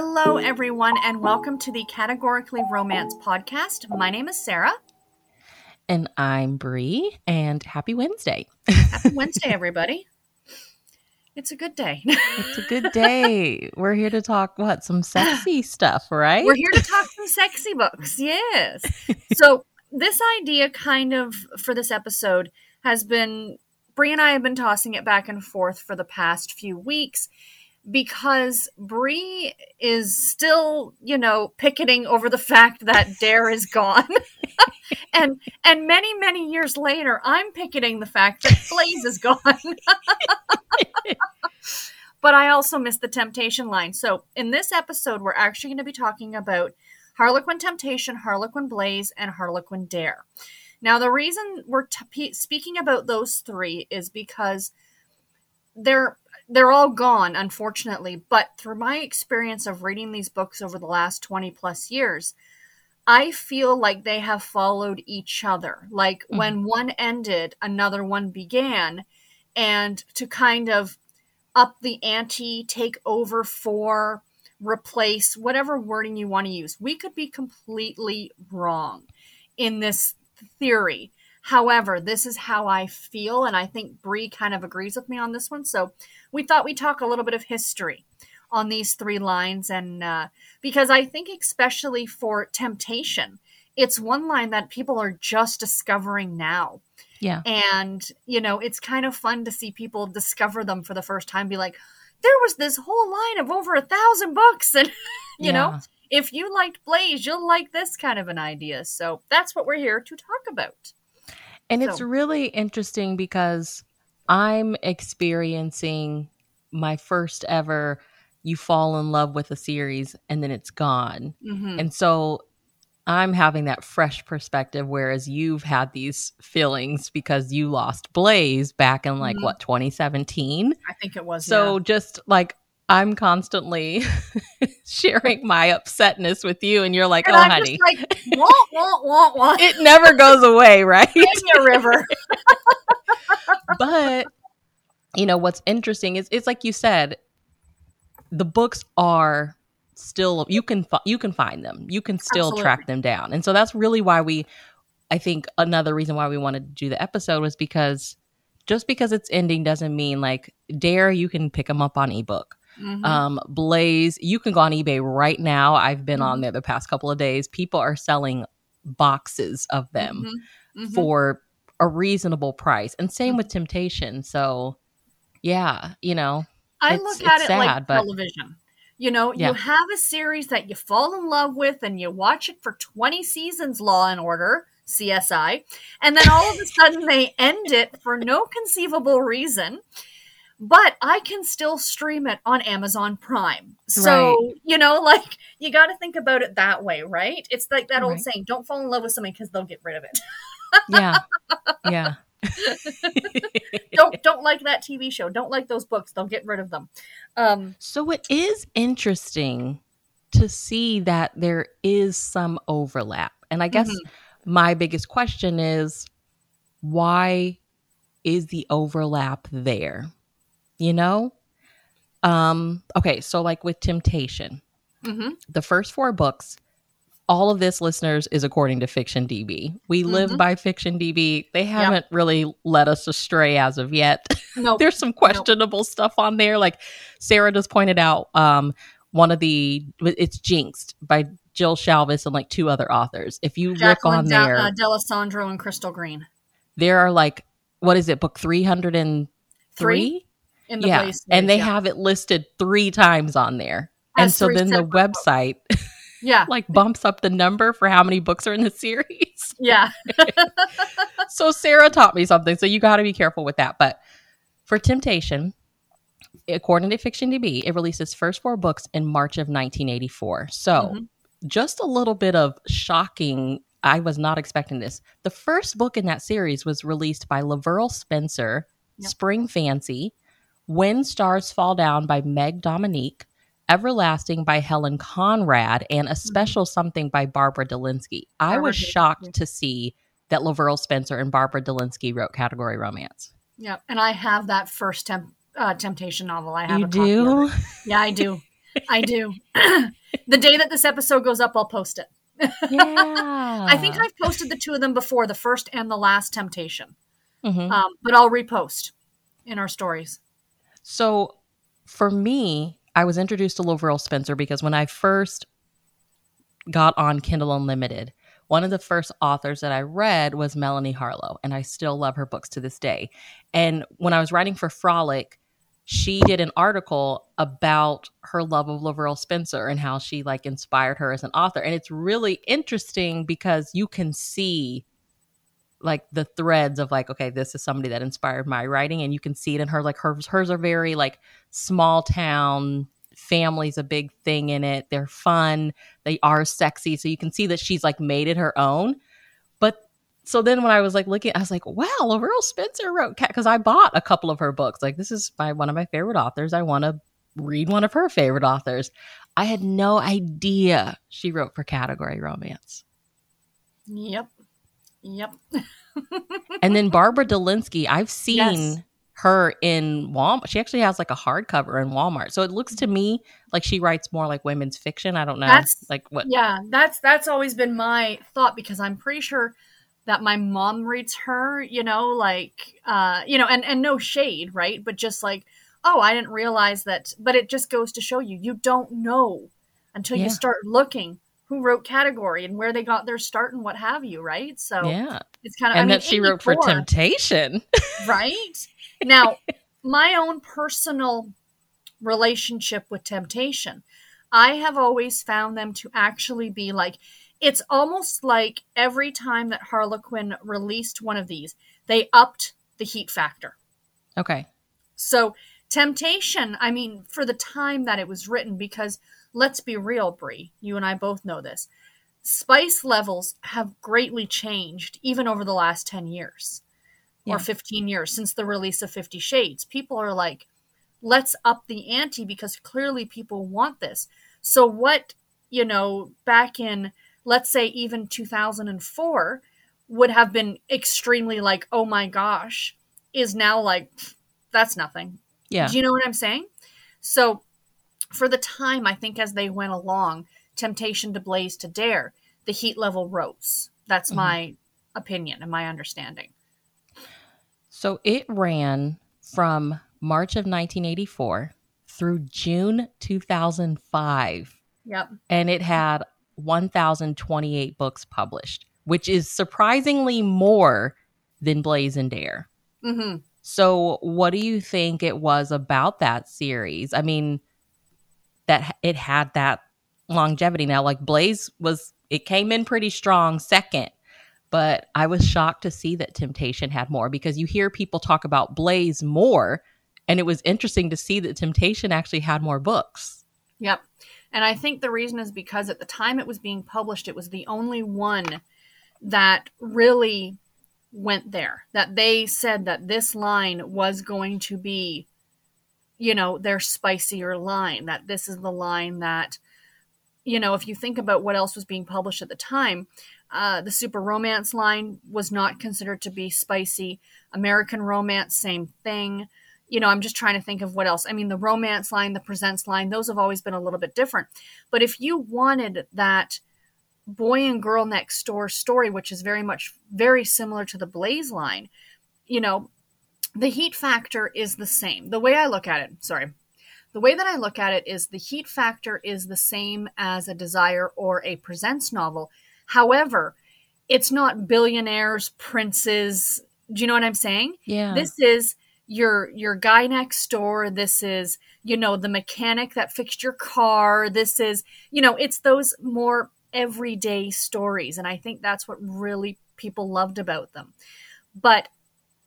Hello, everyone, and welcome to the Categorically Romance podcast. My name is Sarah. And I'm Bree, and happy Wednesday. Happy Wednesday, everybody. It's a good day. it's a good day. We're here to talk what some sexy stuff, right? We're here to talk some sexy books. Yes. So, this idea kind of for this episode has been Bree and I have been tossing it back and forth for the past few weeks because Bree is still, you know, picketing over the fact that Dare is gone. and and many many years later, I'm picketing the fact that Blaze is gone. but I also missed the temptation line. So, in this episode, we're actually going to be talking about Harlequin Temptation, Harlequin Blaze, and Harlequin Dare. Now, the reason we're t- speaking about those three is because they're they're all gone, unfortunately. But through my experience of reading these books over the last 20 plus years, I feel like they have followed each other. Like mm-hmm. when one ended, another one began. And to kind of up the ante, take over for, replace, whatever wording you want to use. We could be completely wrong in this theory. However, this is how I feel, and I think Bree kind of agrees with me on this one. So we thought we'd talk a little bit of history on these three lines, and uh, because I think, especially for temptation, it's one line that people are just discovering now. Yeah. And, you know, it's kind of fun to see people discover them for the first time, be like, there was this whole line of over a thousand books. And, you yeah. know, if you liked Blaze, you'll like this kind of an idea. So that's what we're here to talk about. And so. it's really interesting because I'm experiencing my first ever you fall in love with a series and then it's gone. Mm-hmm. And so I'm having that fresh perspective, whereas you've had these feelings because you lost Blaze back in like mm-hmm. what 2017. I think it was. So yeah. just like I'm constantly sharing my upsetness with you, and you're like, and "Oh, I'm honey, like, wah, wah, wah, it never goes away, right?" In your river. but you know what's interesting is it's like you said, the books are still you can you can find them, you can still Absolutely. track them down, and so that's really why we. I think another reason why we wanted to do the episode was because just because it's ending doesn't mean like dare you can pick them up on ebook Mm-hmm. Um, Blaze, you can go on eBay right now. I've been mm-hmm. on there the past couple of days. People are selling boxes of them mm-hmm. mm-hmm. for a reasonable price. And same with mm-hmm. Temptation. So, yeah, you know, I look at it sad, like but, television. You know, yeah. you have a series that you fall in love with and you watch it for 20 seasons, Law and Order, CSI, and then all of a sudden they end it for no conceivable reason but I can still stream it on Amazon Prime. So, right. you know, like you got to think about it that way, right? It's like that old right. saying, don't fall in love with something because they'll get rid of it. yeah. Yeah. don't don't like that TV show. Don't like those books. They'll get rid of them. Um, so it is interesting to see that there is some overlap. And I guess mm-hmm. my biggest question is why is the overlap there? You know? Um, okay, so like with Temptation, mm-hmm. the first four books, all of this, listeners, is according to Fiction DB. We mm-hmm. live by Fiction DB. They haven't yep. really led us astray as of yet. Nope. There's some questionable nope. stuff on there. Like Sarah just pointed out, um, one of the it's Jinxed by Jill Shalvis and like two other authors. If you Jacqueline look on there, uh, D'Alessandro and Crystal Green, there are like what is it, book three hundred and three? In the yeah. place. And they yeah. have it listed three times on there. As and so then the website yeah like bumps up the number for how many books are in the series. Yeah. so Sarah taught me something. So you got to be careful with that. But for Temptation, according to Fiction DB, it released its first four books in March of 1984. So mm-hmm. just a little bit of shocking. I was not expecting this. The first book in that series was released by LaVyrle Spencer, yep. Spring Fancy, when Stars Fall Down by Meg Dominique, Everlasting by Helen Conrad, and A mm-hmm. Special mm-hmm. Something by Barbara Delinsky. I was shocked to see that LaVyrle Spencer and Barbara Delinsky wrote category romance. Yeah, and I have that first temp- uh, temptation novel. I have. You do? Yeah, I do. I do. the day that this episode goes up, I'll post it. yeah. I think I've posted the two of them before, the first and the last temptation. Mhm. Um, but I'll repost in our stories. So for me, I was introduced to Love Spencer because when I first got on Kindle Unlimited, one of the first authors that I read was Melanie Harlow, and I still love her books to this day. And when I was writing for Frolic, she did an article about her love of Love Spencer and how she like inspired her as an author. And it's really interesting because you can see like the threads of like okay this is somebody that inspired my writing and you can see it in her like hers hers are very like small town family's a big thing in it they're fun they are sexy so you can see that she's like made it her own. But so then when i was like looking i was like wow Laurel spencer wrote cat because i bought a couple of her books like this is my one of my favorite authors i want to read one of her favorite authors. I had no idea she wrote for category romance. Yep. Yep. and then Barbara Delinsky, I've seen Yes. her in Walmart. She actually has like a hardcover in Walmart. So it looks to me like she writes more like women's fiction. I don't know. That's- like what Yeah, that's that's always been my thought because I'm pretty sure that my mom reads her, you know, like uh, you know, and and no shade, right? But just like, oh, I didn't realize that, but it just goes to show you you don't know until Yeah. you start looking who wrote category and where they got their start and what have you, right? So Yeah. it's kind of And I mean, that she wrote for Temptation. right? Now, my own personal relationship with temptation, I have always found them to actually be like, it's almost like every time that Harlequin released one of these, they upped the heat factor. okay. So, temptation, I mean, for the time that it was written, because let's be real, Bree, you and I both know this. Spice levels have greatly changed even over the last 10 years Yeah. or 15 years since the release of 50 Shades. People are like, let's up the ante because clearly people want this. So, what, you know, back in, let's say, even 2004 would have been extremely like, oh my gosh, is now like, that's nothing. Yeah. Do you know what I'm saying? So, for the time, I think as they went along, temptation to blaze to dare, the heat level rose. That's Mhm. my opinion and my understanding. So it ran from March of 1984 through June 2005. Yep. and it had 1028 books published which is surprisingly more than blaze and dare hmm so what do you think it was about that series i mean that it had that longevity now like blaze was it came in pretty strong second but i was shocked to see that temptation had more because you hear people talk about blaze more and it was interesting to see that temptation actually had more books Yep. And I think the reason is because at the time it was being published, it was the only one that really went there. That they said that this line was going to be, you know, their spicier line. That this is the line that, you know, if you think about what else was being published at the time, uh, the super romance line was not considered to be spicy. American romance, same thing you know, I'm just trying to think of what else. I mean, the romance line, the presents line, those have always been a little bit different. But if you wanted that boy and girl next door story, which is very much very similar to the Blaze line, you know, the heat factor is the same. The way I look at it, sorry, the way that I look at it is the heat factor is the same as a desire or a presents novel. However, it's not billionaires, princes. Do you know what I'm saying? yeah This is your your guy next door. This is you know the mechanic that fixed your car. This is you know it's those more everyday stories, and I think that's what really people loved about them. But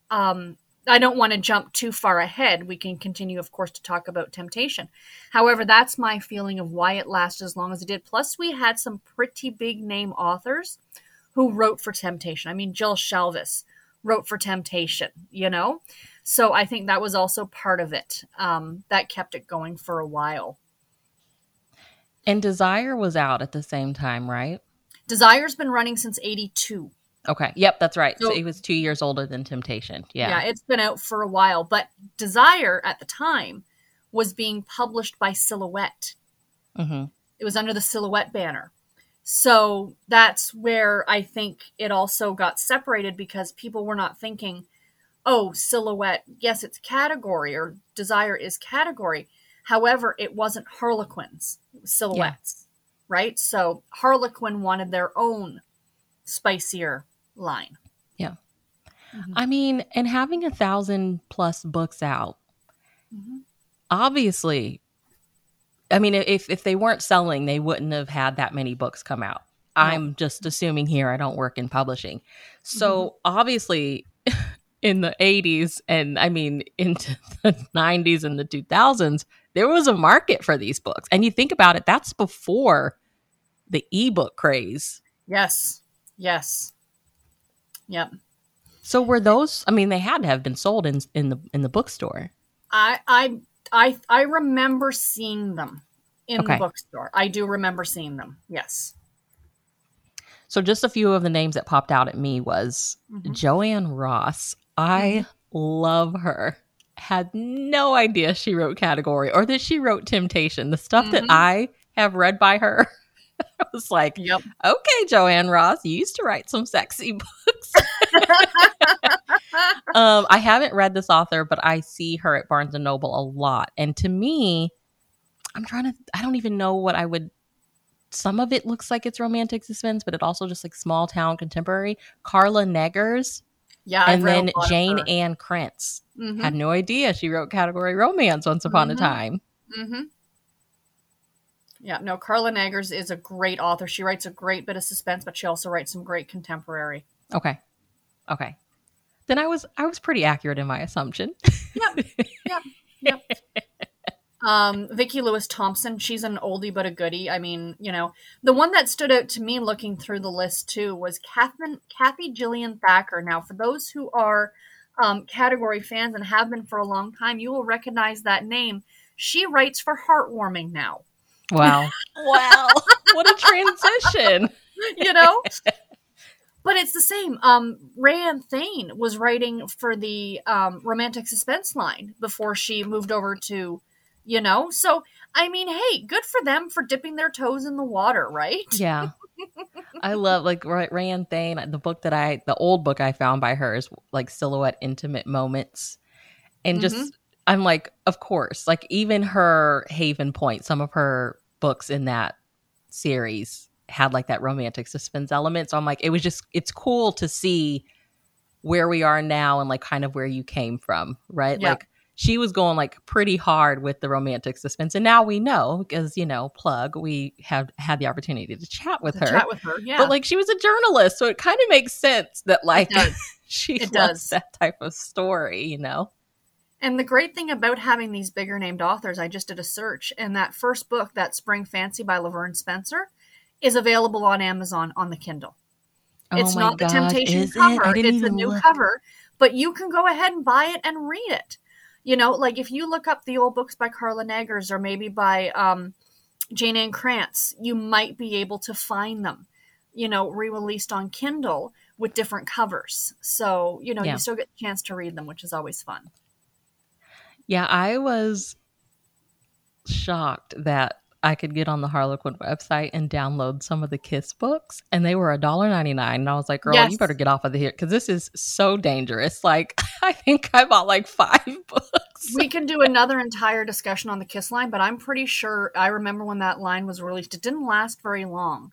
um, I don't want to jump too far ahead. We can continue, of course, to talk about temptation. However, that's my feeling of why it lasted as long as it did. Plus, we had some pretty big name authors who wrote for temptation. I mean, Jill Shalvis wrote for temptation, you know? So I think that was also part of it. Um, that kept it going for a while. And Desire was out at the same time, right? Desire's been running since 82. Okay. Yep, that's right. So, So- he was two years older than Temptation. Yeah. Yeah, it's been out for a while. But Desire at the time was being published by Silhouette. Mm-hmm. It was under the Silhouette banner. So that's where I think it also got separated because people were not thinking, oh, Silhouette, yes, it's category or Desire is category. However, it wasn't Harlequins, it was silhouettes, yeah. right? So Harlequin wanted their own spicier line. Yeah. Mm-hmm. I mean, and having a thousand plus books out, mm-hmm. obviously, I mean, if if they weren't selling, they wouldn't have had that many books come out. I'm just assuming here. I don't work in publishing, so mm-hmm. obviously, in the 80s and I mean into the 90s and the 2000s, there was a market for these books. And you think about it, that's before the ebook craze. Yes. Yes. Yep. So were those I mean they had to have been sold in in the in the bookstore. I I I I remember seeing them in okay. the bookstore. I do remember seeing them. Yes. So just a few of the names that popped out at me was mm-hmm. Joanne Ross. I mm-hmm. love her. Had no idea she wrote category or that she wrote temptation. The stuff mm-hmm. that I have read by her. I was like, yep. okay, Joanne Ross, you used to write some sexy books. um, I haven't read this author, but I see her at Barnes and Noble a lot. And to me, I'm trying to, I don't even know what I would. Some of it looks like it's romantic suspense, but it also just like small town contemporary. Carla Neggers yeah, and then Jayne Ann Krentz mm-hmm. had no idea she wrote category romance once upon mm-hmm. a time. Mm-hmm. Yeah, no, Carla Neggers is a great author. She writes a great bit of suspense, but she also writes some great contemporary. Okay, okay. Then I was I was pretty accurate in my assumption. yep, yep, yep. Um, Vicki Lewis Thompson, she's an oldie but a goodie. I mean, you know, the one that stood out to me looking through the list too was Catherine, Cathy Gillen Thacker. Now, for those who are um, category fans and have been for a long time, you will recognize that name. She writes for Heartwarming now. Wow. wow. What a transition. you know? But it's the same. Um, RaeAnne Thayne was writing for the um, romantic suspense line before she moved over to you know? So, I mean, hey, good for them for dipping their toes in the water, right? Yeah. I love like RaeAnne Thayne, the book that I, the old book I found by her is like Silhouette Intimate Moments. And just, mm-hmm. I'm like, of course, like even her Haven Point, some of her books in that series had like that romantic suspense element. So I'm like, it was just, it's cool to see where we are now and like kind of where you came from, right? Yeah. Like she was going like pretty hard with the romantic suspense. And now we know because, you know, plug, we have had the opportunity to chat with to her. Chat with her, yeah. But like she was a journalist. So it kind of makes sense that like she it loves does. that type of story, you know? And the great thing about having these bigger named authors, I just did a search, and that first book, that Spring Fancy by Laverne Spencer, is available on Amazon on the Kindle. Oh it's not gosh, the Temptation cover; it? it's a new look. cover, but you can go ahead and buy it and read it. You know, like if you look up the old books by Carla Neggers or maybe by um, Jayne Ann Krentz, you might be able to find them, you know, re released on Kindle with different covers. So, you know, yeah. you still get a chance to read them, which is always fun. Yeah, I was shocked that I could get on the Harlequin website and download some of the Kiss books, and they were $1.99. And I was like, girl, yes. you better get off of the here because this is so dangerous. Like, I think I bought like five books. We can do another entire discussion on the Kiss line, but I'm pretty sure I remember when that line was released. It didn't last very long.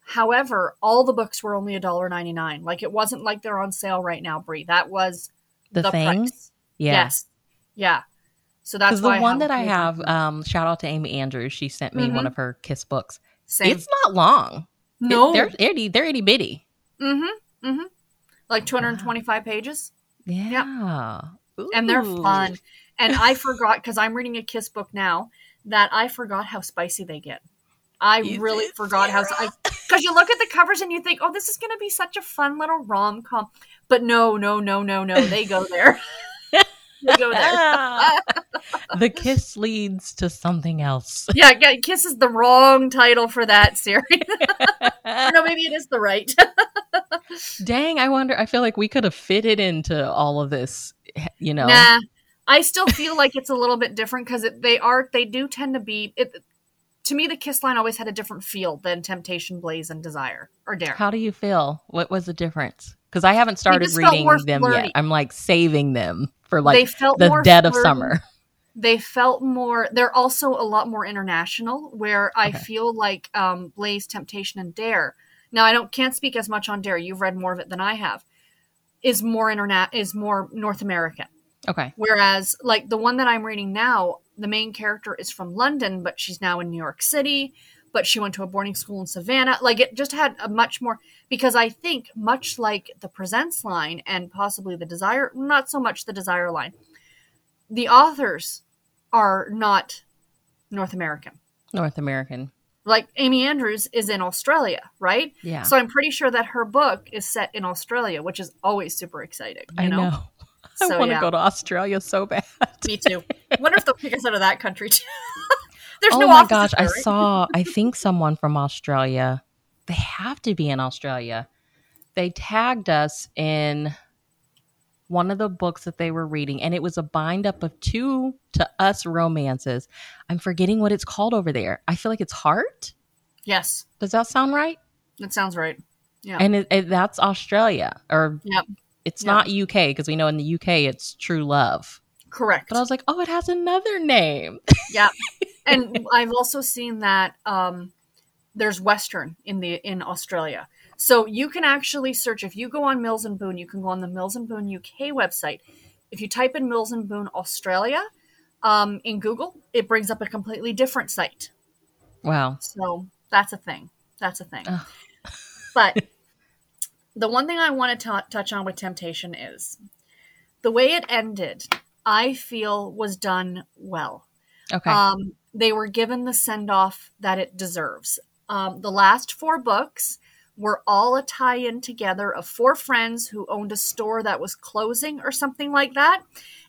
However, all the books were only $1.99. Like, it wasn't like they're on sale right now, Bree. That was the, the thing. Price. Yeah. Yes. Yeah. So that's the one that I have. Um, shout out to Amy Andrews. She sent me mm-hmm. one of her Kiss books. Same. It's not long. No, it, they're itty. They're itty bitty. Mm-hmm. Mm-hmm. Like 225 wow. pages. Yeah. Yep. And they're fun. And I forgot because I'm reading a Kiss book now that I forgot how spicy they get. I you really forgot how because you look at the covers and you think, oh, this is going to be such a fun little rom com, but no, no, no, no, no, they go there. go there. the kiss leads to something else. Yeah, kiss is the wrong title for that series. no, maybe it is the right. Dang, I wonder. I feel like we could have fitted into all of this. You know, nah. I still feel like it's a little bit different because they are they do tend to be it, to me the kiss line always had a different feel than temptation blaze and desire or dare How do you feel? What was the difference? Because I haven't started reading them flirty. yet. I'm like saving them for like they felt the dead of summer. they felt more they're also a lot more international where i Okay. feel like um blaze temptation and dare now i don't can't speak as much on dare you've read more of it than i have is more internet is more north american Okay. whereas like the one that i'm reading now the main character is from london but she's now in new york city but she went to a boarding school in savannah like it just had a much more because i think much like the presents line and possibly the desire not so much the desire line the authors are not north american North American. like amy andrews is in australia right Yeah. so i'm pretty sure that her book is set in australia which is always super exciting you I know, know. I So, want to yeah. go to Australia so bad. me too I wonder if they'll pick us out of that country too there's oh no my gosh, I there, right? saw I think someone from Australia. They have to be in Australia. They tagged us in one of the books that they were reading and it was a bind up of two to us romances. I'm forgetting what it's called over there. I feel like it's Heart. yes Does that sound right? that sounds right yeah And it, it, that's Australia or Yep. it's Yep. not UK because we know in the UK it's True Love. correct But I was like, "Oh, it has another name." yeah and i've also seen that um there's western in the in australia so you can actually search if you go on Mills and Boon you can go on the Mills and Boon uk website if you type in Mills and Boon australia um, in google it brings up a completely different site Wow. so that's a thing that's a thing Ugh. but the one thing i want to touch on with temptation is the way it ended i feel was done well Okay. um, they were given the send off that it deserves. Um, the last four books were all a tie in together of four friends who owned a store that was closing or something like that,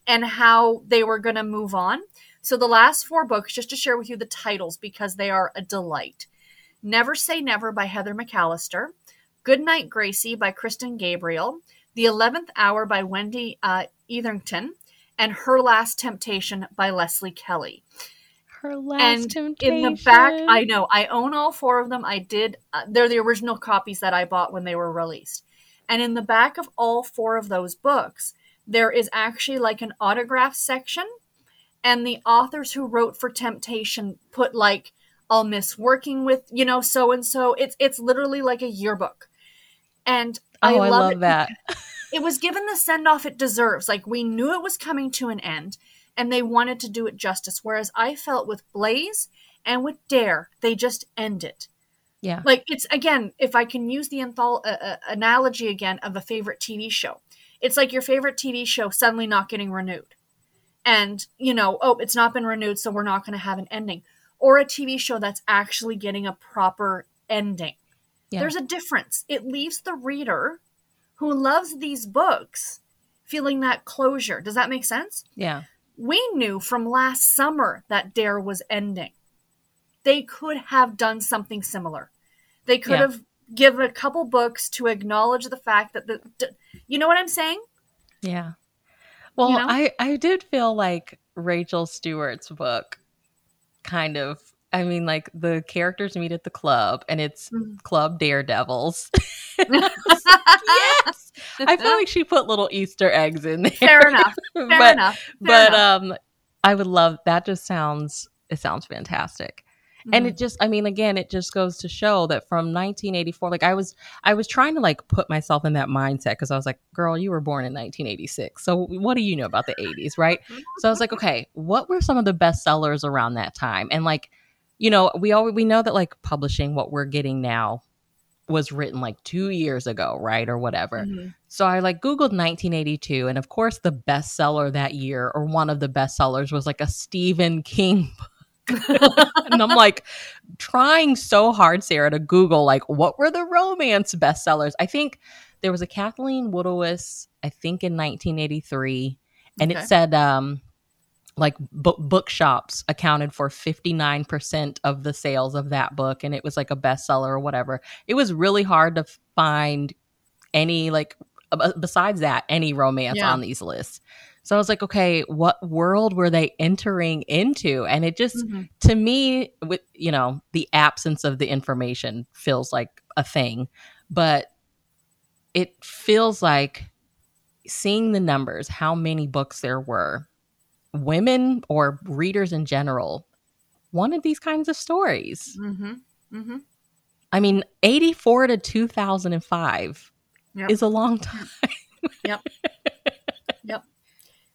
and how they were going to move on. So, the last four books, just to share with you the titles because they are a delight Never Say Never by Heather McAllister, Good Night Gracie by Kristin Gabriel, The Eleventh Hour by Wendy uh, Etherington, and Her Last Temptation by Leslie Kelly Her last and temptation. in the back i know i own all four of them i did uh, they're the original copies that i bought when they were released and in the back of all four of those books there is actually like an autograph section and the authors who wrote for temptation put like i'll miss working with you know so and so it's it's literally like a yearbook and Oh, i I, love, love it that. it was given the send off it deserves. Like we knew it was coming to an end and they wanted to do it justice. Whereas I felt with Blaze and with Dare, they just end it. Yeah. Like it's again, if I can use the anthol- uh, uh, analogy again of a favorite TV show, it's like your favorite TV show suddenly not getting renewed. And, you know, oh, it's not been renewed, so we're not going to have an ending. Or a TV show that's actually getting a proper ending. Yeah. There's a difference. It leaves the reader who loves these books feeling that closure. Does that make sense? Yeah. We knew from last summer that Dare was ending. They could have done something similar. They could Yeah. have given a couple books to acknowledge the fact that the, d- you know what I'm saying? Yeah. Well, know? I I did feel like Rachael Stewart's book kind of I mean like the characters meet at the club and it's Mhm. Club Daredevils. yes. I feel like she put little Easter eggs in there. Fair enough. Fair but enough. Fair but enough. um I would love that just sounds it sounds fantastic. and Mhm. it just i mean again it just goes to show that from 1984 like i was i was trying to like put myself in that mindset because i was like girl you were born in 1986 so what do you know about the 80s right so i was like okay what were some of the best sellers around that time and like you know we all we know that like publishing what we're getting now was written like two years ago right or whatever Mhm. so I like Googled 1982, and of course, the bestseller that year, or one of the bestsellers, was like a Stephen King book. and I'm like trying so hard, Sarah, to Google like what were the romance bestsellers. I think there was a Kathleen Woodiwiss, I think in 1983, and Okay. it said um like book bookshops accounted for 59% of the sales of that book and it was like a bestseller or whatever it was really hard to find any like b- besides that any romance Yeah. on these lists So I was like, okay, what world were they entering into? And it just, Mhm. to me, with you know, the absence of the information feels like a thing, but it feels like seeing the numbers, how many books there were, women or readers in general wanted these kinds of stories. Mm-hmm. Mm-hmm. I mean, 84 to 2005 Yep. is a long time. Yep. Yep.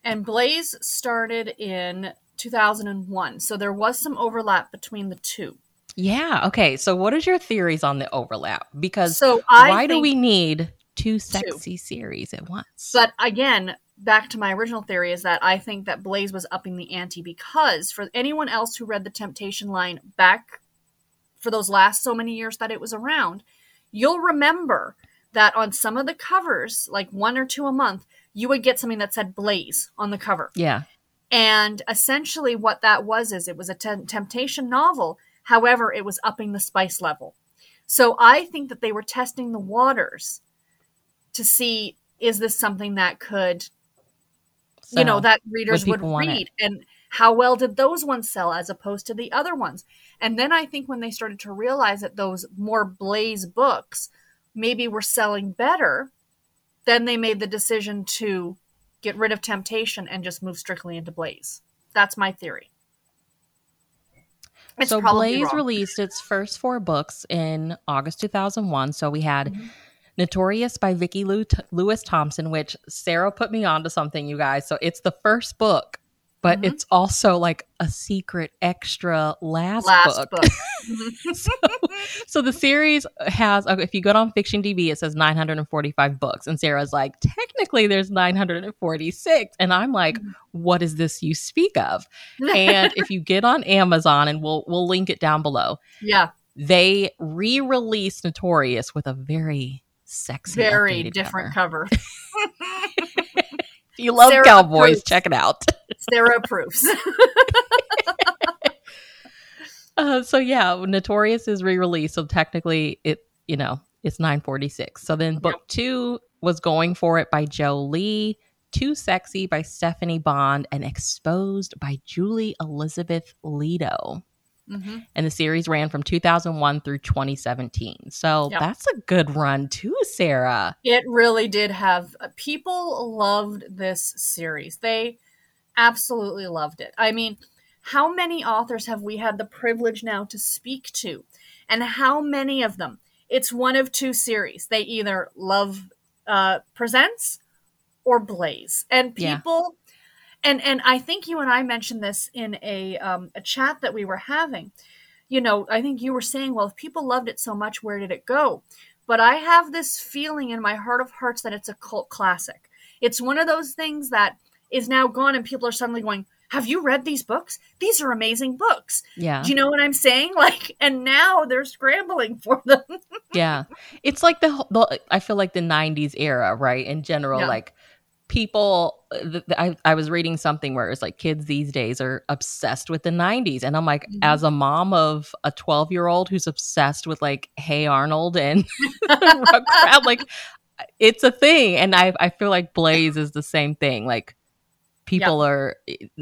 And Blaze started in 2001, so there was some overlap between the two. Yeah. Okay. So, what is your theories on the overlap? Because So I why do we need two sexy series at once? But again, back to my original theory is that I think that Blaze was upping the ante because for anyone else who read the Temptation line back for those last so many years that it was around, you'll remember that on some of the covers, like one or two a month, you would get something that said Blaze on the cover. yeah. And essentially, what that was is it was a tem- temptation novel. However, it was upping the spice level. So I think that they were testing the waters to see is this something that could, you know, that readers would read, and how well did those ones sell as opposed to the other ones? And then I think when they started to realize that those more blaze books maybe were selling better, then they made the decision to get rid of temptation and just move strictly into blaze that's my theory It's so Blaze wrong. released its first four books in August 2001. So we had Mhm. Notorious by Vicki Lou- Lewis Thompson, which Sarah put me on to something, you guys. So it's the first book, but Mhm. it's also like a secret extra last, last book. book, so, so the series has, if you go on Fiction DB, it says 945 books. And Sarah's like, technically there's 946. And I'm like, Mhm. what is this you speak of? And if you get on Amazon, and we'll we'll link it down below, yeah they re-released Notorious with a very sexy, very different cover. cover, If you love Sarah cowboys, check it out. sarah approves Uh, so yeah, Notorious is re-released. So technically, it you know it's 946. So then book two was going for it by Jo Leigh, Too Sexy by Stephanie Bond, and Exposed by Julie Elizabeth Leto. Mhm. And the series ran from 2001 through 2017. So Yep. that's a good run too, Sarah. It really did have uh, people loved this series. They absolutely loved it. I mean, how many authors have we had the privilege now to speak to? And how many of them? It's one of two series. They either love uh, Presents or Blaze. And Yeah. And and I think you and I mentioned this in a um, a chat that we were having. You know, I think you were saying, well, if people loved it so much, where did it go? But I have this feeling in my heart of hearts that it's a cult classic. It's one of those things that is now gone, and people are suddenly going, "Have you read these books? These are amazing books." Yeah. Do you know what I'm saying? Like, and now they're scrambling for them. yeah it's like the, whole- the i feel like the 90s era right in general Yeah. like people th- th- I, I was reading something where it's like kids these days are obsessed with the 90s and i'm like Mhm. as a mom of a 12 year old who's obsessed with like hey arnold and Rugrats, like it's a thing. And i i feel like blaze is the same thing. Like people are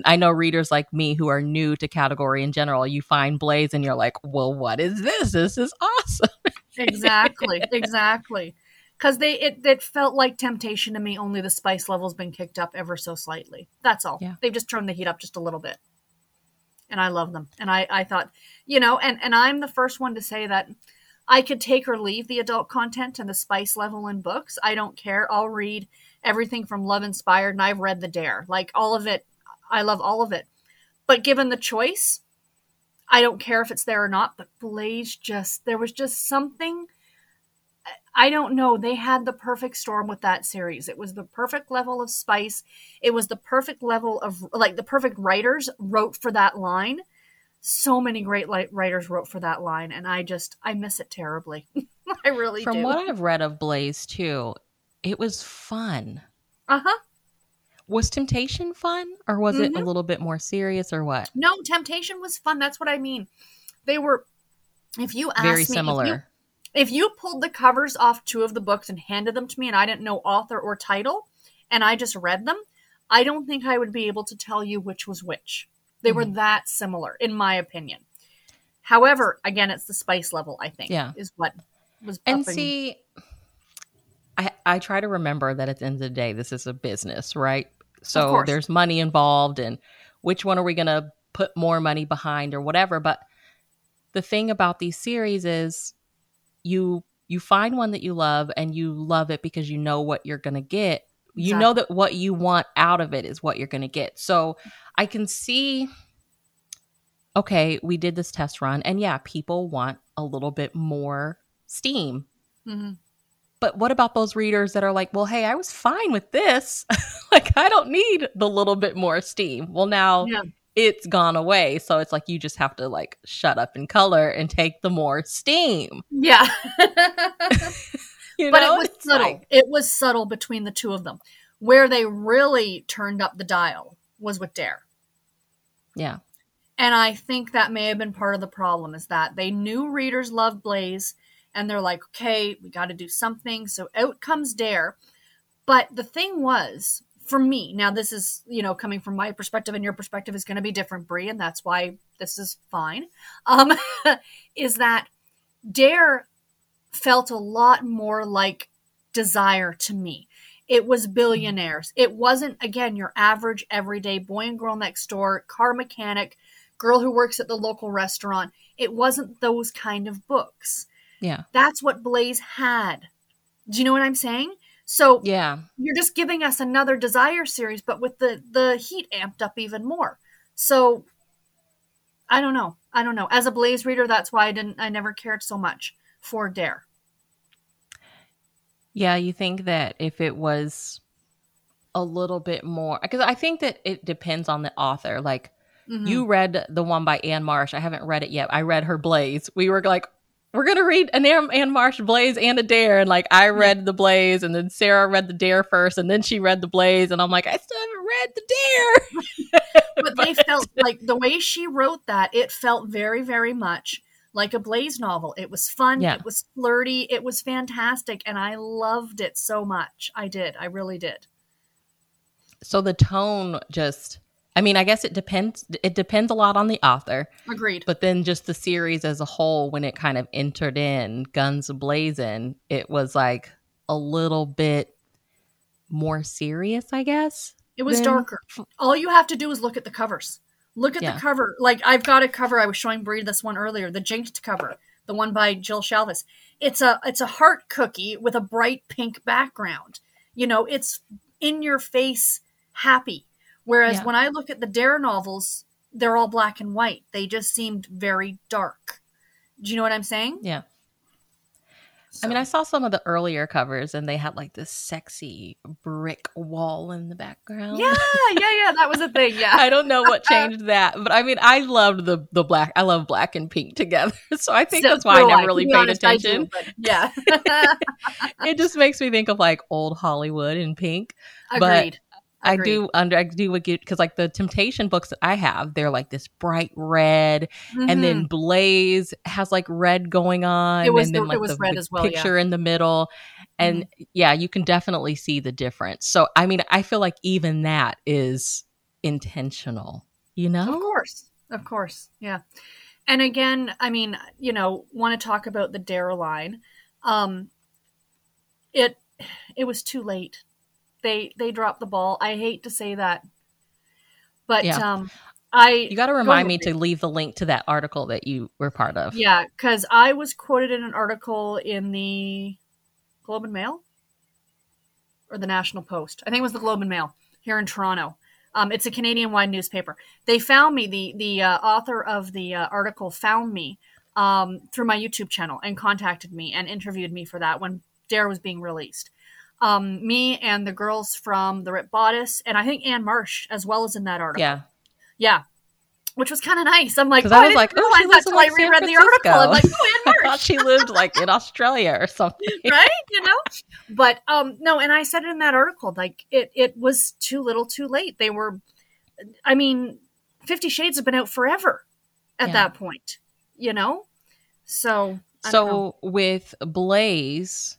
i know readers like me who are new to category in general. You find blaze and you're like well what is this? This is awesome. Exactly, exactly. Because they it, it felt like temptation to me. Only the spice level's been kicked up ever so slightly. That's all. Yeah. They've just turned the heat up just a little bit, and I love them. And I I thought, you know, and and I'm the first one to say that I could take or leave the adult content and the spice level in books. I don't care. I'll read everything from Love Inspired, and I've read The Dare, like all of it. I love all of it. But given the choice, I don't care if it's there or not. But Blaze just there was just something. I don't know. They had the perfect storm with that series. It was the perfect level of spice. It was the perfect level of like the perfect writers wrote for that line. So many great writers wrote for that line, and I just I miss it terribly. I really From do. what I've read of Blaze too, it was fun. uh huh. Was Temptation fun or was it Mm-hmm. a little bit more serious or what? No, Temptation was fun. That's what I mean. They were. If you ask Very me, if you- similar. If you pulled the covers off two of the books and handed them to me and I didn't know author or title and I just read them, I don't think I would be able to tell you which was which. They mm-hmm. were that similar, in my opinion. However, again, it's the spice level, I think, yeah. is what was. And see, I, I try to remember that at the end of the day, this is a business, right? So there's money involved, and which one are we going to put more money behind or whatever? But the thing about these series is you you find one that you love and you love it because you know what you're going to get. Exactly. You know that what you want out of it is what you're going to get. So I can see okay, we did this test run and yeah, people want a little bit more steam. Mm-hmm. But what about those readers that are like, well, hey, I was fine with this. like, I don't need the little bit more steam. Well, now yeah it's gone away. So it's like you just have to like shut up in color and take the more steam. Yeah. you know? But it was it's subtle. Like... It was subtle between the two of them. Where they really turned up the dial was with Dare. Yeah. And I think that may have been part of the problem is that they knew readers loved Blaze and they're like, okay, we got to do something. So out comes Dare. But the thing was, for me, now this is, you know, coming from my perspective and your perspective is going to be different, Bree, and that's why this is fine. Um, is that Dare felt a lot more like desire to me. It was billionaires. It wasn't, again, your average everyday boy and girl next door, car mechanic, girl who works at the local restaurant. It wasn't those kind of books. Yeah. That's what Blaze had. Do you know what I'm saying? So yeah, you're just giving us another Desire series, but with the the heat amped up even more. So I don't know. I don't know. As a Blaze reader, that's why I didn't. I never cared so much for Dare. Yeah, you think that if it was a little bit more, because I think that it depends on the author. Like mm-hmm. you read the one by Anne Marsh. I haven't read it yet. I read her Blaze. We were like, we're gonna read an Anne Marsh Blaze and a Dare, and like I read the Blaze, and then Sarah read the Dare first, and then she read the Blaze, and I'm like, I still haven't read the Dare. but they felt like the way she wrote that, it felt very, very much like a Blaze novel. It was fun, yeah. it was flirty, it was fantastic, and I loved it so much. I did, I really did. So the tone just I mean, I guess it depends. It depends a lot on the author. Agreed. But then just the series as a whole, when it kind of entered in guns blazing, it was like a little bit more serious, I guess. It was than... darker. All you have to do is look at the covers. Look at yeah. the cover. Like I've got a cover. I was showing Bree this one earlier, the Jinxed cover, the one by Jill Shalvis. It's a it's a heart cookie with a bright pink background. You know, it's in your face happy Whereas yeah. when I look at the Dare novels, they're all black and white. They just seemed very dark. Do you know what I'm saying? Yeah. So. I mean, I saw some of the earlier covers and they had like this sexy brick wall in the background. Yeah, yeah, yeah. That was a thing. Yeah. I don't know what uh-huh. changed that, but I mean, I loved the the black. I love black and pink together, so I think so, that's why I never really paid honest, attention. Do, yeah, it just makes me think of like old Hollywood in pink. Agreed. But I do under I do get because like the Temptation books that I have, they're like this bright red, mm-hmm. and then mm-hmm. Blaze has like red going on, it was and then the, like the, the well, picture yeah. in the middle, and mm-hmm. yeah, you can definitely see the difference. So I mean, I feel like even that is intentional, you know? Of course, of course, yeah. And again, I mean, you know, want to talk about the Dare line? Um, it it was too late they they dropped the ball. I hate to say that, but yeah. um, I you got to remind me to leave the link to that article that you were part of. Yeah, because I was quoted in an article in the Globe and Mail or the National Post. I think it was the Globe and Mail here in Toronto. Um, it's a Canadian-wide newspaper. They found me. the The uh, author of the uh, article found me um, through my YouTube channel and contacted me and interviewed me for that when Dare was being released um, me and the girls from the Ripped Bodice, and I think Anne Marsh as well as in that article. Yeah, yeah, which was kind of nice. I'm like, oh, I was I like, oh, she lives in like I reread the article. I'm like, oh, Anne Marsh. I thought she lived like in Australia or something, right? You know, but um, no, and I said it in that article, like it it was too little, too late. They were, I mean, Fifty Shades have been out forever at yeah. that point, you know. So so with Blaze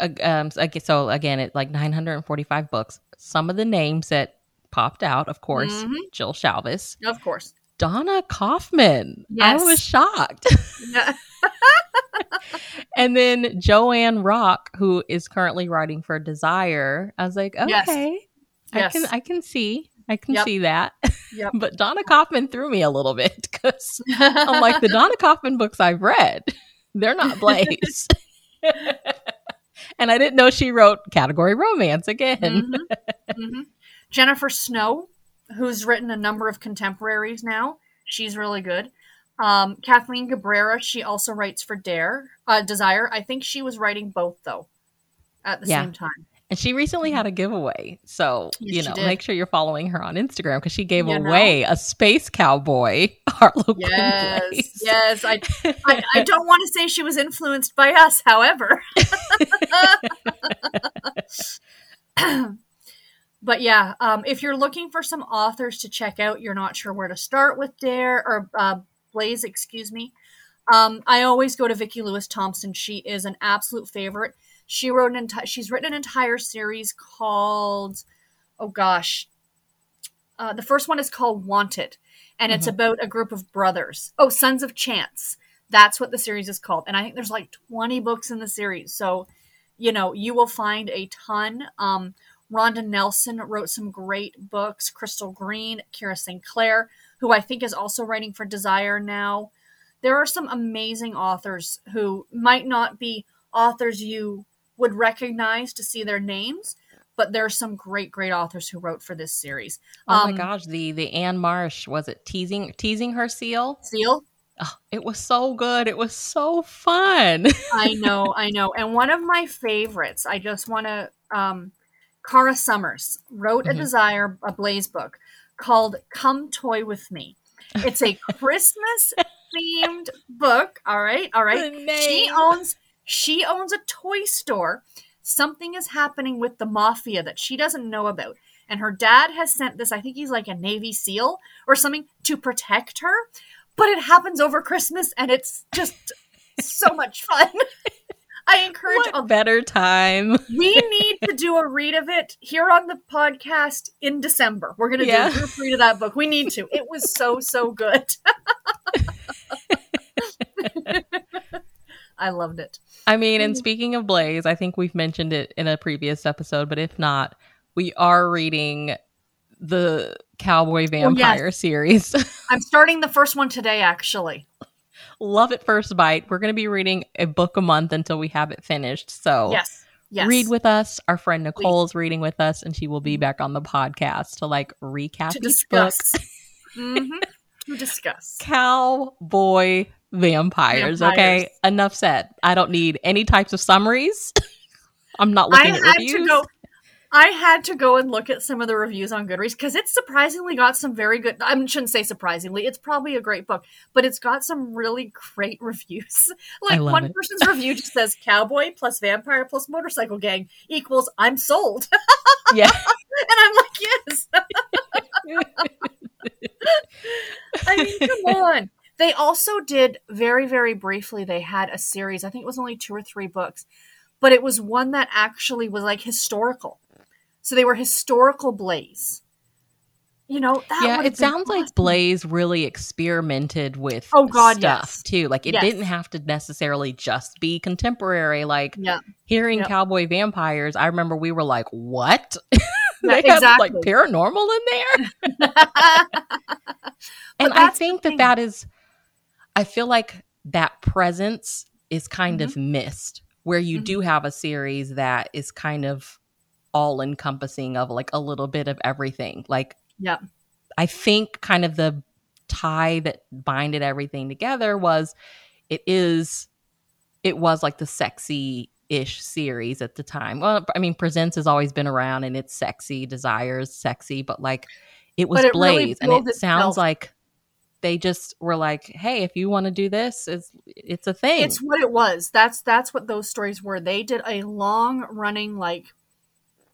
um, so again, it like 945 books. Some of the names that popped out, of course, mm-hmm. Jill Shalvis. Of course. Donna Kauffman. Yes. I was shocked. and then Joanne Rock, who is currently writing for Desire. I was like, okay, yes. I yes. can I can see. I can yep. see that. Yep. but Donna Kauffman threw me a little bit because I'm like, the Donna Kauffman books I've read, they're not Blaze. And I didn't know she wrote category romance again. Mm-hmm. Mm-hmm. Jennifer Snow, who's written a number of contemporaries now, she's really good. Um, Kathleen Cabrera, she also writes for Dare, uh, Desire. I think she was writing both though, at the yeah. same time. And she recently had a giveaway. So, yes, you know, make sure you're following her on Instagram because she gave you away know? a space cowboy, Harlequin Yes, yes. I, I, I don't want to say she was influenced by us, however. but yeah, um, if you're looking for some authors to check out, you're not sure where to start with Dare or uh, Blaze, excuse me. Um, I always go to Vicki Lewis Thompson. She is an absolute favorite. She wrote an entire. She's written an entire series called, oh gosh, uh, the first one is called Wanted, and mm-hmm. it's about a group of brothers. Oh, Sons of Chance. That's what the series is called, and I think there's like 20 books in the series. So, you know, you will find a ton. Um, Rhonda Nelson wrote some great books. Crystal Green, Kira Sinclair, who I think is also writing for Desire now. There are some amazing authors who might not be authors you would recognize to see their names, but there are some great, great authors who wrote for this series. Oh um, my gosh, the the Anne Marsh was it teasing teasing her seal? Seal. Oh, it was so good. It was so fun. I know, I know. And one of my favorites, I just want to um Cara Summers wrote mm-hmm. a desire a blaze book called Come Toy with Me. It's a Christmas themed book, all right? All right. She owns she owns a toy store. Something is happening with the mafia that she doesn't know about. And her dad has sent this, I think he's like a Navy SEAL or something, to protect her. But it happens over Christmas and it's just so much fun. I encourage a better time. we need to do a read of it here on the podcast in December. We're gonna yeah. do a group read of that book. We need to. It was so so good. I loved it. I mean, and speaking of Blaze, I think we've mentioned it in a previous episode, but if not, we are reading the Cowboy Vampire oh, yes. series. I'm starting the first one today, actually. Love it first bite. We're going to be reading a book a month until we have it finished. So, yes. Yes. Read with us. Our friend Nicole's Please. reading with us, and she will be back on the podcast to like recap to discuss. book. mm-hmm. To discuss. Cowboy vampires, vampires, Okay, enough said. I don't need any types of summaries. I'm not looking I at reviews. Go, I had to go and look at some of the reviews on Goodreads because it's surprisingly got some very good. I shouldn't say surprisingly. It's probably a great book, but it's got some really great reviews. like one it. person's review just says "cowboy plus vampire plus motorcycle gang equals I'm sold." yeah, and I'm like, yes. I mean, come on. They also did very, very briefly, they had a series, I think it was only two or three books, but it was one that actually was like historical. So they were historical Blaze. You know, yeah, it sounds awesome. like Blaze really experimented with oh god stuff yes. too. Like it yes. didn't have to necessarily just be contemporary. Like yeah. hearing yep. cowboy vampires, I remember we were like, "What?" they have like paranormal in there. and I think that that is I feel like that presence is kind mm-hmm. of missed where you mm-hmm. do have a series that is kind of all encompassing of like a little bit of everything. Like, yeah, I think kind of the tie that binded everything together was it is it was like the sexy ish series at the time. Well, I mean, Presents has always been around and it's sexy, Desires sexy, but like it was it Blaze really and it sounds like they just were like, "Hey, if you want to do this, it's it's a thing." It's what it was. That's that's what those stories were. They did a long running like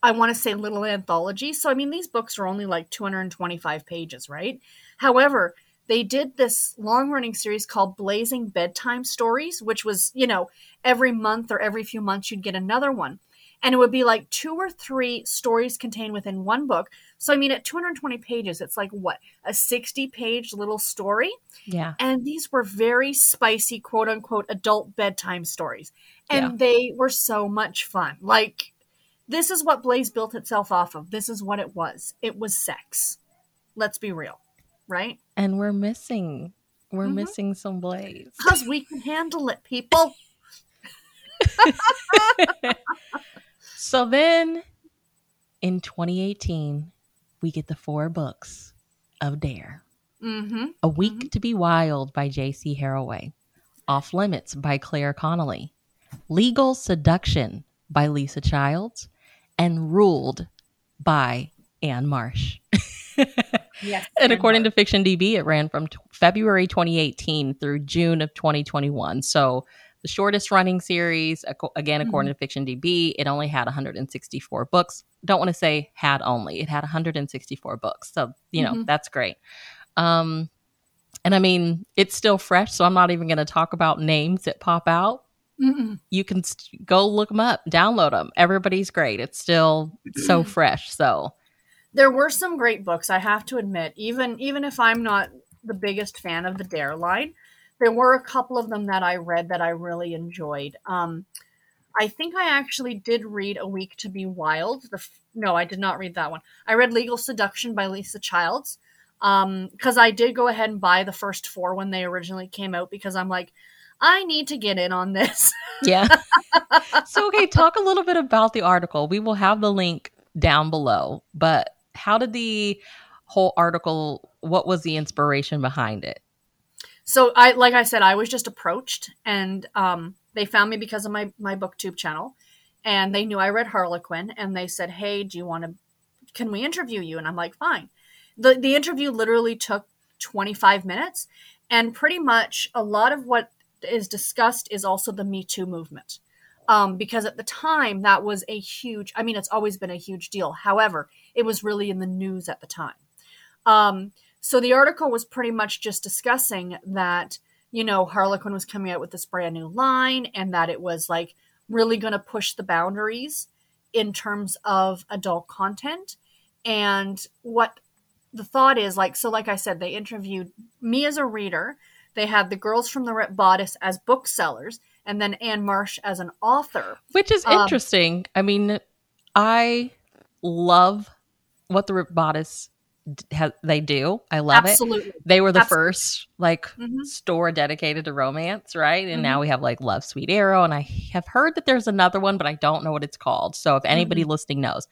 I want to say little anthology. So I mean, these books are only like 225 pages, right? However, they did this long running series called Blazing Bedtime Stories, which was, you know, every month or every few months you'd get another one. And it would be like two or three stories contained within one book. So I mean, at 220 pages, it's like what a 60 page little story. Yeah. And these were very spicy, quote unquote, adult bedtime stories, and Yeah. they were so much fun. Like this is what Blaze built itself off of. This is what it was. It was sex. Let's be real, right? And we're missing we're Mhm. missing some blaze. Because we can handle it, people. so then in 2018, we get the four books of Dare. Mm-hmm. A Week to Be Wild by J.C. Harroway. Off Limits by Clare Connelly. Legal Seduction by Lisa Childs. And Ruled by Anne Marsh. Yes. And according to Fiction DB, it ran from t- February 2018 through June of 2021. So the shortest running series, again, according to Fiction DB, it only had 164 books. Don't want to say had only, it had 164 books. So, you know, Mhm. that's great. Um, and I mean, it's still fresh. So I'm not even going to talk about names that pop out. Mm-mm. You can st- go look them up, download them. Everybody's great. It's still so fresh. So, there were some great books i have to admit even even if i'm not the biggest fan of the dare line there were a couple of them that i read that i really enjoyed um i think i actually did read a week to be wild the f- no i did not read that one i read legal seduction by lisa childs um because i did go ahead and buy the first four when they originally came out because i'm like i need to get in on this Yeah. so, okay, talk a little bit about the article. We will have the link down below, but how did the whole article, what was the inspiration behind it? So i like i said i was just approached and um, they found me because of my my booktube channel. And they knew i read harlequin and they said hey do you want to can we interview you? And i'm like fine. The the interview literally took 25 minutes and pretty much a lot of what is discussed is also the me too movement. Um, because at the time that was a huge i mean it's always been a huge deal. However it was really in the news at the time. Um, so the article was pretty much just discussing that, you know, Harlequin was coming out with this brand new line and that it was like really going to push the boundaries in terms of adult content. And what the thought is like, so like I said, they interviewed me as a reader. They had the girls from the Ripped Bodice as booksellers and then Anne Marsh as an author. Which is Um, interesting. I mean, I love what the Ripped Bodice ha- they do. I love it. They were the Absolutely. first like Mhm. store dedicated to romance, right? And Mm-hmm. now we have like Love's Sweet Arrow, and I have heard that there's another one, but I don't know what it's called. So if anybody Mm-hmm. listening knows,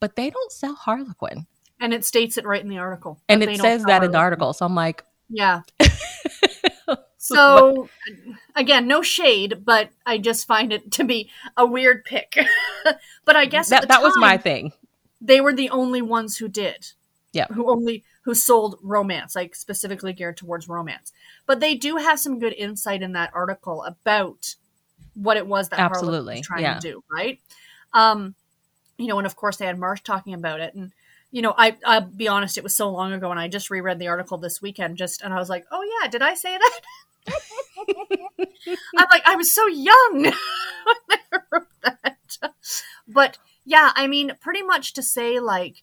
but they don't sell Harlequin, And it states it right in the article. and it says that in the article. So I'm like, Yeah. So again, no shade, but I just find it to be a weird pick. but I guess at that that was my thing. They were the only ones who did. Yeah. Who only who sold romance, like specifically geared towards romance. But they do have some good insight in that article about what it was that Absolutely, was trying yeah. to do, right? Um, you know, and of course they had Marsh talking about it and you know, I I'll be honest, it was so long ago and I just reread the article this weekend just and I was like, Oh yeah, did I say that? I'm like, I was so young when I wrote that. But yeah, I mean, pretty much to say like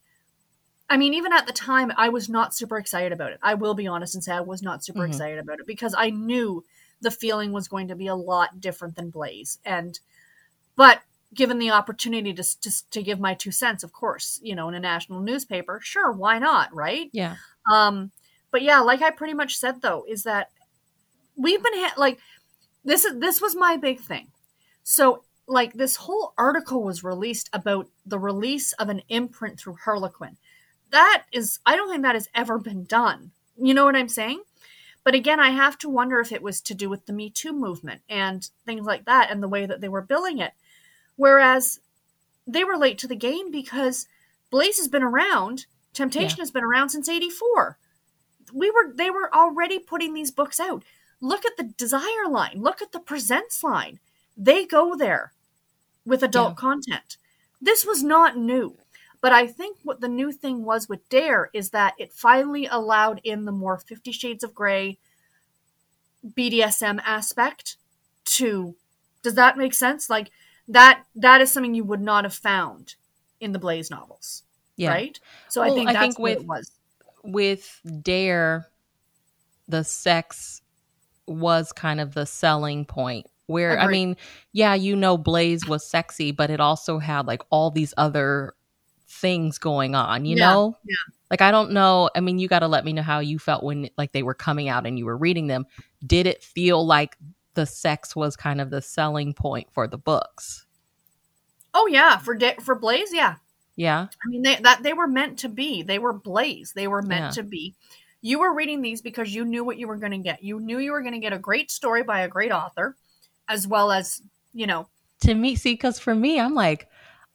I mean, even at the time, I was not super excited about it. I will be honest and say I was not super Mhm. excited about it because I knew the feeling was going to be a lot different than Blaze. And, but given the opportunity to, to, to give my two cents, of course, you know, in a national newspaper, sure, why not, right? Yeah, Um, but yeah, like I pretty much said though, is that we've been ha- like this is this was my big thing. So like this whole article was released about the release of an imprint through Harlequin. That is I don't think that has ever been done. You know what I'm saying? But again, I have to wonder if it was to do with the Me Too movement and things like that and the way that they were billing it. Whereas they were late to the game because Blaze has been around, Temptation has been around since 84 we were they were already putting these books out look at the desire line look at the presents line they go there with adult Yeah. content this was not new but i think what the new thing was with dare is that it finally allowed in the more 50 shades of gray bdsm aspect to does that make sense like that that is something you would not have found in the Blaze novels. Yeah. Right? So Well, I think I that's think what with- it was. with Dare, the sex was kind of the selling point. Where I mean, yeah, you know, Blaze was sexy, but it also had like all these other things going on. You Yeah, know, yeah. Like I don't know. I mean, you got to let me know how you felt when like they were coming out and you were reading them. Did it feel like the sex was kind of the selling point for the books? Oh yeah, for da- for Blaze, yeah. Yeah, I mean, they that they were meant to be. They were Blaze. They were meant Yeah. to be. You were reading these because you knew what you were going to get. You knew you were going to get a great story by a great author, as well as you know. to me, see, because for me, I'm like,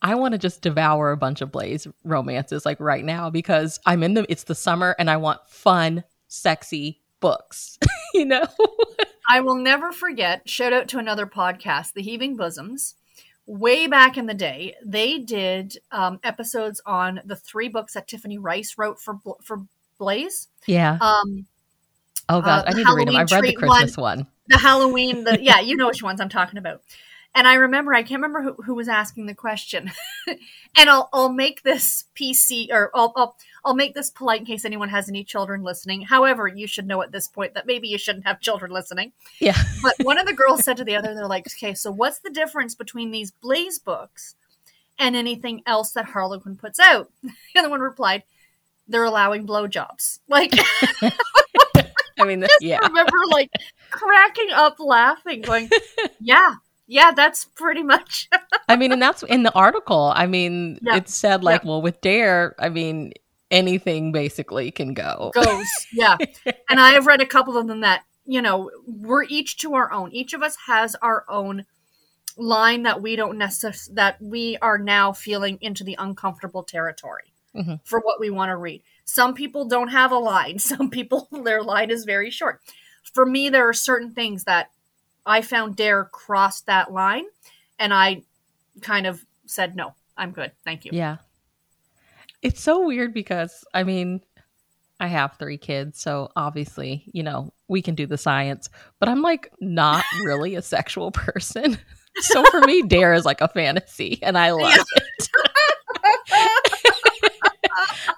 I want to just devour a bunch of Blaze romances like right now because I'm in the. It's the summer and I want fun, sexy books. you know? I will never forget. Shout out to another podcast, The Heaving Bosoms. Way back in the day, they did um, episodes on the three books that Tiffany Reisz wrote for for Blaze. yeah. Um, Oh god, uh, I need to read them. I've read the Christmas one. the Halloween, the yeah, you know which ones I'm talking about. And I remember, I can't remember who, who was asking the question, and I'll I'll make this PC or I'll, I'll I'll make this polite in case anyone has any children listening. However, you should know at this point that maybe you shouldn't have children listening. Yeah. But one of the girls said to the other, they're like, okay, so what's the difference between these Blaze books and anything else that Harlequin puts out? The other one replied, they're allowing blowjobs. Like I mean, yeah. I remember like cracking up laughing, going, Yeah, yeah, that's pretty much I mean, and that's in the article. I mean, Yeah. it said like, well, with Dare, I mean, anything basically can go. goes. Yeah. And I have read a couple of them that, you know, we're each to our own. Each of us has our own line that we don't necessarily that we are now feeling into the uncomfortable territory Mhm. for what we want to read. Some people don't have a line. Some people their line is very short. For me, there are certain things that I found Dare crossed that line, and I kind of said, "No, I'm good, thank you." Yeah. It's so weird because, I mean, I have three kids, so obviously, you know, we can do the science, but I'm like not really a sexual person. So for me, Dare is like a fantasy, and I love Yeah. it.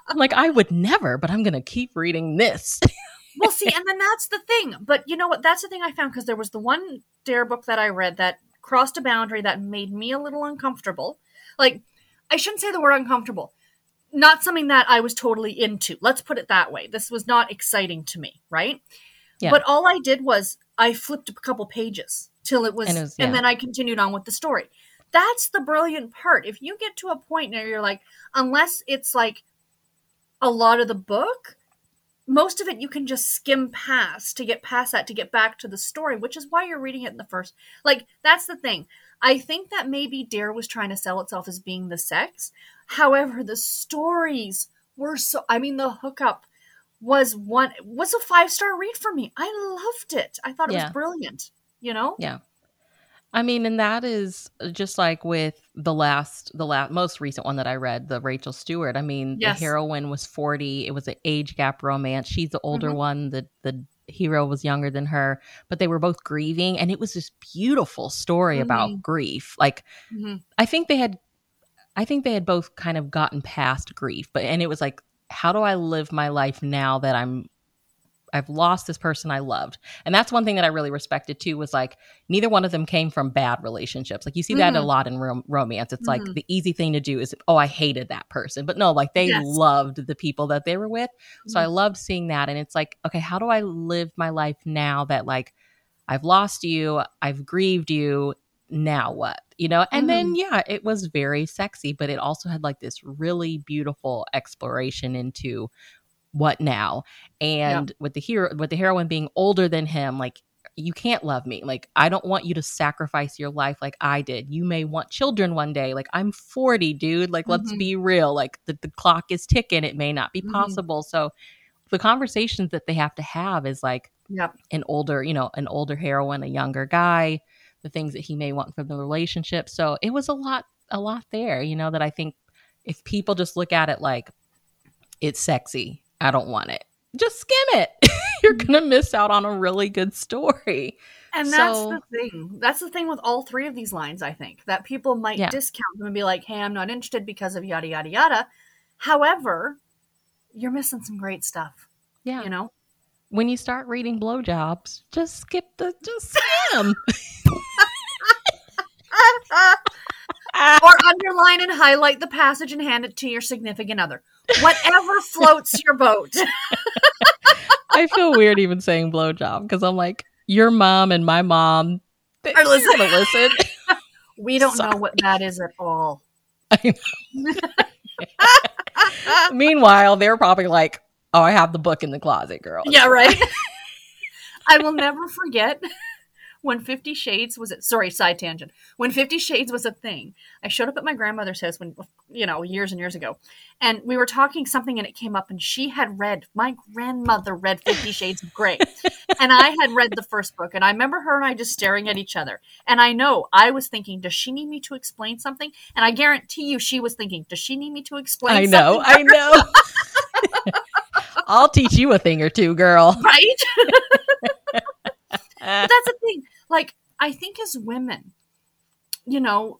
I'm like, I would never, but I'm going to keep reading this. Well, see, and then that's the thing. But you know what? That's the thing I found because there was the one Dare book that I read that crossed a boundary that made me a little uncomfortable. Like, I shouldn't say the word uncomfortable. Not something that I was totally into. Let's put it that way. This was not exciting to me, right? Yeah. But all I did was I flipped a couple pages till it was, And and, it was- yeah. then I continued on with the story. That's the brilliant part. If you get to a point where you're like, unless it's like a lot of the book, most of it you can just skim past to get past that to get back to the story, which is why you're reading it in the first. Like that's the thing. I think that maybe Dare was trying to sell itself as being the sex. However, the stories were so. I mean, the hookup was one was a five star read for me. I loved it. I thought it Yeah. was brilliant. You know. Yeah. I mean, and that is just like with the last, the last, most recent one that I read, the Rachael Stewart. I mean, Yes. the heroine was forty. It was an age gap romance. She's the older Mhm. one. The the hero was younger than her, but they were both grieving, and it was this beautiful story about Mhm. grief. Like, Mhm. I think they had, I think they had both kind of gotten past grief, but and it was like, how do I live my life now that I'm I've lost this person I loved. And that's one thing that I really respected too was like neither one of them came from bad relationships. Like you see that a Mhm. lot in rom- romance. It's like Mhm. the easy thing to do is oh I hated that person. But no, like they Yes. loved the people that they were with. So I Mhm. loved seeing that and it's like okay, how do I live my life now that like I've lost you, I've grieved you, now what? You know? And then yeah, it was very sexy, but it also had like this really beautiful exploration into what now? And with the hero with the heroine being older than him like you can't love me. Like i don't want you to sacrifice your life like i did. You may want children one day. Like i'm 40 dude. Like let's Mhm. be real. Like the, the clock is ticking. It may not be Mhm. possible. So the conversations that they have to have is like Yep. an older you know an older heroine a younger guy the things that he may want from the relationship. So it was a lot a lot there you know that i think if people just look at it like it's sexy i don't want it just skim it you're going to miss out on a really good story. And that's so, the thing. That's the thing with all three of these lines, I think, that people might yeah. discount them and be like, hey, I'm not interested because of yada, yada, yada. However, you're missing some great stuff. Yeah. You know? When you start reading blowjobs, just skip the, just skim. or underline and highlight the passage and hand it to your significant other. Whatever floats your boat. I feel weird even saying blowjob because I'm like, your mom and my mom they, are listening. listen. we don't Sorry. know what that is at all. Meanwhile, they're probably like, "Oh, I have the book in the closet, girl." Yeah, right. I will never forget when Fifty Shades was it? Sorry, side tangent. When Fifty Shades was a thing, I showed up at my grandmother's house when you know years and years ago, and we were talking something, and it came up, and she had read my grandmother read Fifty Shades of Grey, and I had read the first book, and I remember her and I just staring at each other, and I know I was thinking, does she need me to explain something? And I guarantee you, she was thinking, does she need me to explain? I know, I know. I'll teach you a thing or two, girl. Right. but that's the thing. Like, I think as women, you know,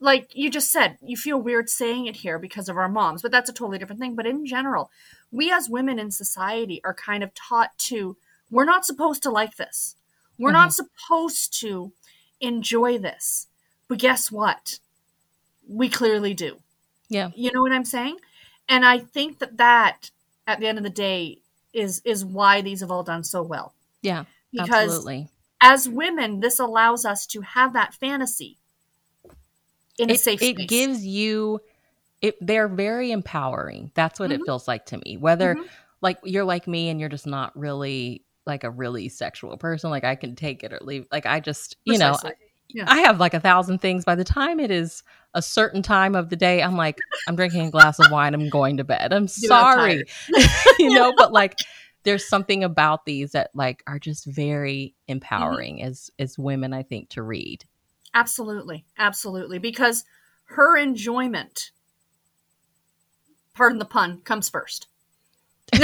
like you just said, you feel weird saying it here because of our moms, but that's a totally different thing. But in general, we as women in society are kind of taught to, we're not supposed to like this. We're mm-hmm. not supposed to enjoy this. But guess what? We clearly do. Yeah. You know what I'm saying? And I think that that at the end of the day is is why these have all done so well. Yeah. Because absolutely as women, this allows us to have that fantasy in it, a safe space. It gives you it they're very empowering. That's what mm-hmm. it feels like to me. Whether mm-hmm. like you're like me and you're just not really like a really sexual person, like I can take it or leave. Like I just, you Precisely. know, yeah. I have like a thousand things. By the time it is a certain time of the day, I'm like, I'm drinking a glass of wine, I'm going to bed. I'm sorry. you know, but like there's something about these that like are just very mm-hmm. empowering mm-hmm. as as women i think to read absolutely absolutely because her enjoyment pardon the pun comes first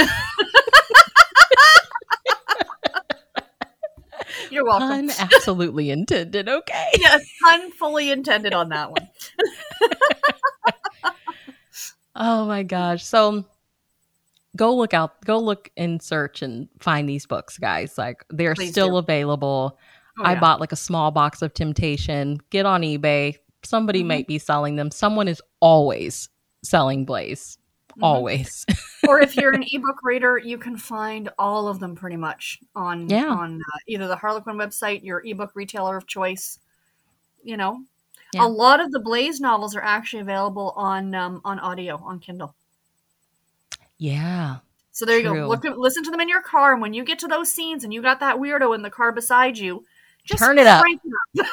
You're welcome. Pun absolutely intended. Okay. Yes, pun fully intended on that one. oh my gosh. So go look out go look and search and find these books guys like they're Please still do. available oh, i yeah. bought like a small box of temptation get on ebay somebody mm-hmm. might be selling them someone is always selling blaze mm-hmm. always or if you're an ebook reader you can find all of them pretty much on yeah. on uh, either the harlequin website your ebook retailer of choice you know yeah. a lot of the blaze novels are actually available on um, on audio on kindle yeah. So there true. you go. Look, listen to them in your car, and when you get to those scenes and you got that weirdo in the car beside you, just turn it up. It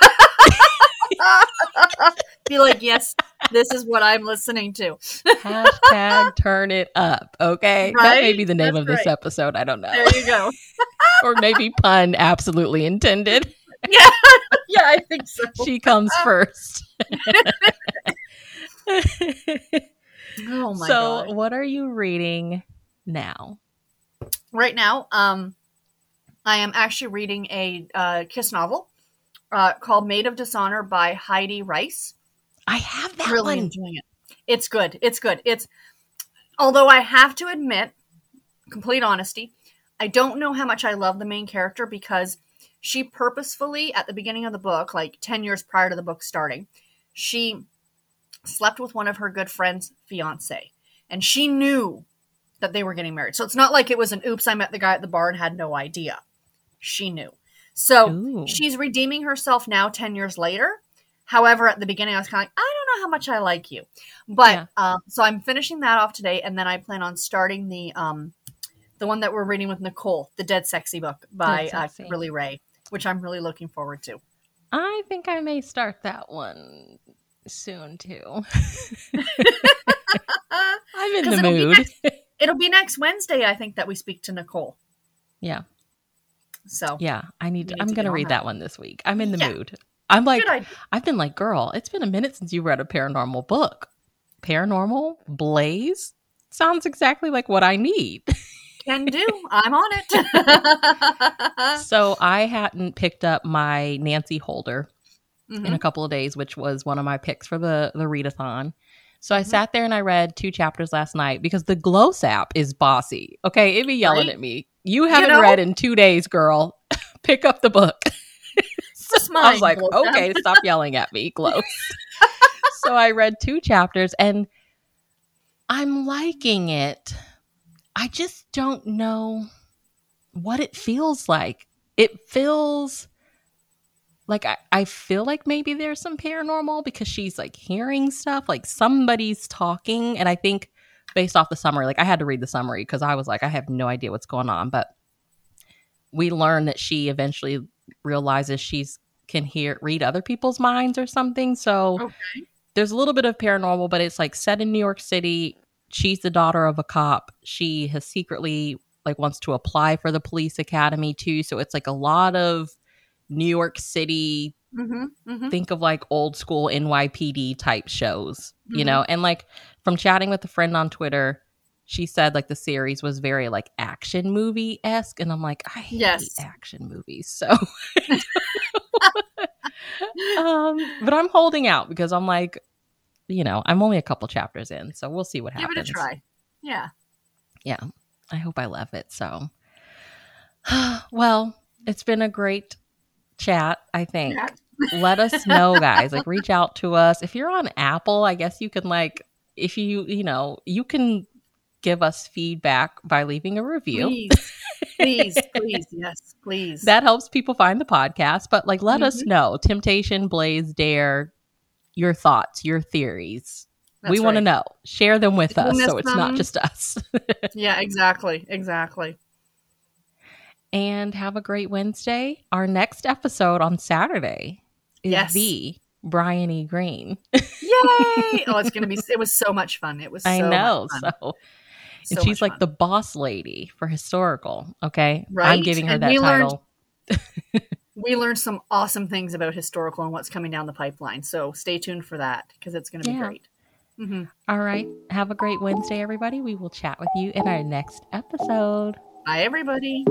up. Be like, yes, this is what I'm listening to. Hashtag turn it up. Okay. Right? That may be the name That's of this right. episode. I don't know. There you go. or maybe pun absolutely intended. Yeah. Yeah, I think so. She comes first. Oh my so, God. what are you reading now? Right now, um, I am actually reading a uh, kiss novel uh, called "Maid of Dishonor" by Heidi Rice. I have that really one. enjoying it. It's good. It's good. It's although I have to admit, complete honesty, I don't know how much I love the main character because she purposefully at the beginning of the book, like ten years prior to the book starting, she slept with one of her good friend's fiance. And she knew that they were getting married. So it's not like it was an oops, I met the guy at the bar and had no idea. She knew. So Ooh. she's redeeming herself now 10 years later. However, at the beginning, I was kind of like, I don't know how much I like you. But yeah. um, so I'm finishing that off today. And then I plan on starting the um, the one that we're reading with Nicole, the Dead Sexy book by uh, Kimberly Raye, which I'm really looking forward to. I think I may start that one soon too. I'm in the it'll mood. Be next, it'll be next Wednesday, I think, that we speak to Nicole. Yeah. So yeah, I need. To, I'm going to read that. that one this week. I'm in the yeah. mood. I'm like, I've been like, girl, it's been a minute since you read a paranormal book. Paranormal Blaze sounds exactly like what I need. Can do. I'm on it. so I hadn't picked up my Nancy Holder mm-hmm. in a couple of days, which was one of my picks for the the readathon. So I mm-hmm. sat there and I read two chapters last night because the Glow app is bossy. Okay, it be yelling right? at me. You haven't you know? read in two days, girl. Pick up the book. I was like, okay, stop yelling at me, Glow. so I read two chapters and I'm liking it. I just don't know what it feels like. It feels like I, I feel like maybe there's some paranormal because she's like hearing stuff, like somebody's talking. And I think based off the summary, like I had to read the summary because I was like, I have no idea what's going on. But we learn that she eventually realizes she's can hear read other people's minds or something. So okay. there's a little bit of paranormal, but it's like set in New York City. She's the daughter of a cop. She has secretly like wants to apply for the police academy too. So it's like a lot of New York City. Mm-hmm, mm-hmm. Think of like old school NYPD type shows, mm-hmm. you know? And like from chatting with a friend on Twitter, she said like the series was very like action movie esque. And I'm like, I hate yes. action movies. So, um, but I'm holding out because I'm like, you know, I'm only a couple chapters in. So we'll see what Give happens. Give it a try. Yeah. Yeah. I hope I love it. So, well, it's been a great chat, I think. Yeah. Let us know, guys. Like, reach out to us. If you're on Apple, I guess you can, like, if you, you know, you can give us feedback by leaving a review. Please, please, please, yes, please. That helps people find the podcast. But, like, let mm-hmm. us know Temptation, Blaze, Dare, your thoughts, your theories. That's we right. want to know. Share them with us so it's them. not just us. yeah, exactly. Exactly and have a great Wednesday. Our next episode on Saturday is yes. the Brian E. Green. Yay! Oh, it's gonna be. It was so much fun. It was. So I know. So. And so she's like fun. the boss lady for historical. Okay, right. I'm giving her and that title. Learned, we learned some awesome things about historical and what's coming down the pipeline. So stay tuned for that because it's going to be yeah. great. Mm-hmm. All right. Have a great Wednesday, everybody. We will chat with you in our next episode. Bye, everybody.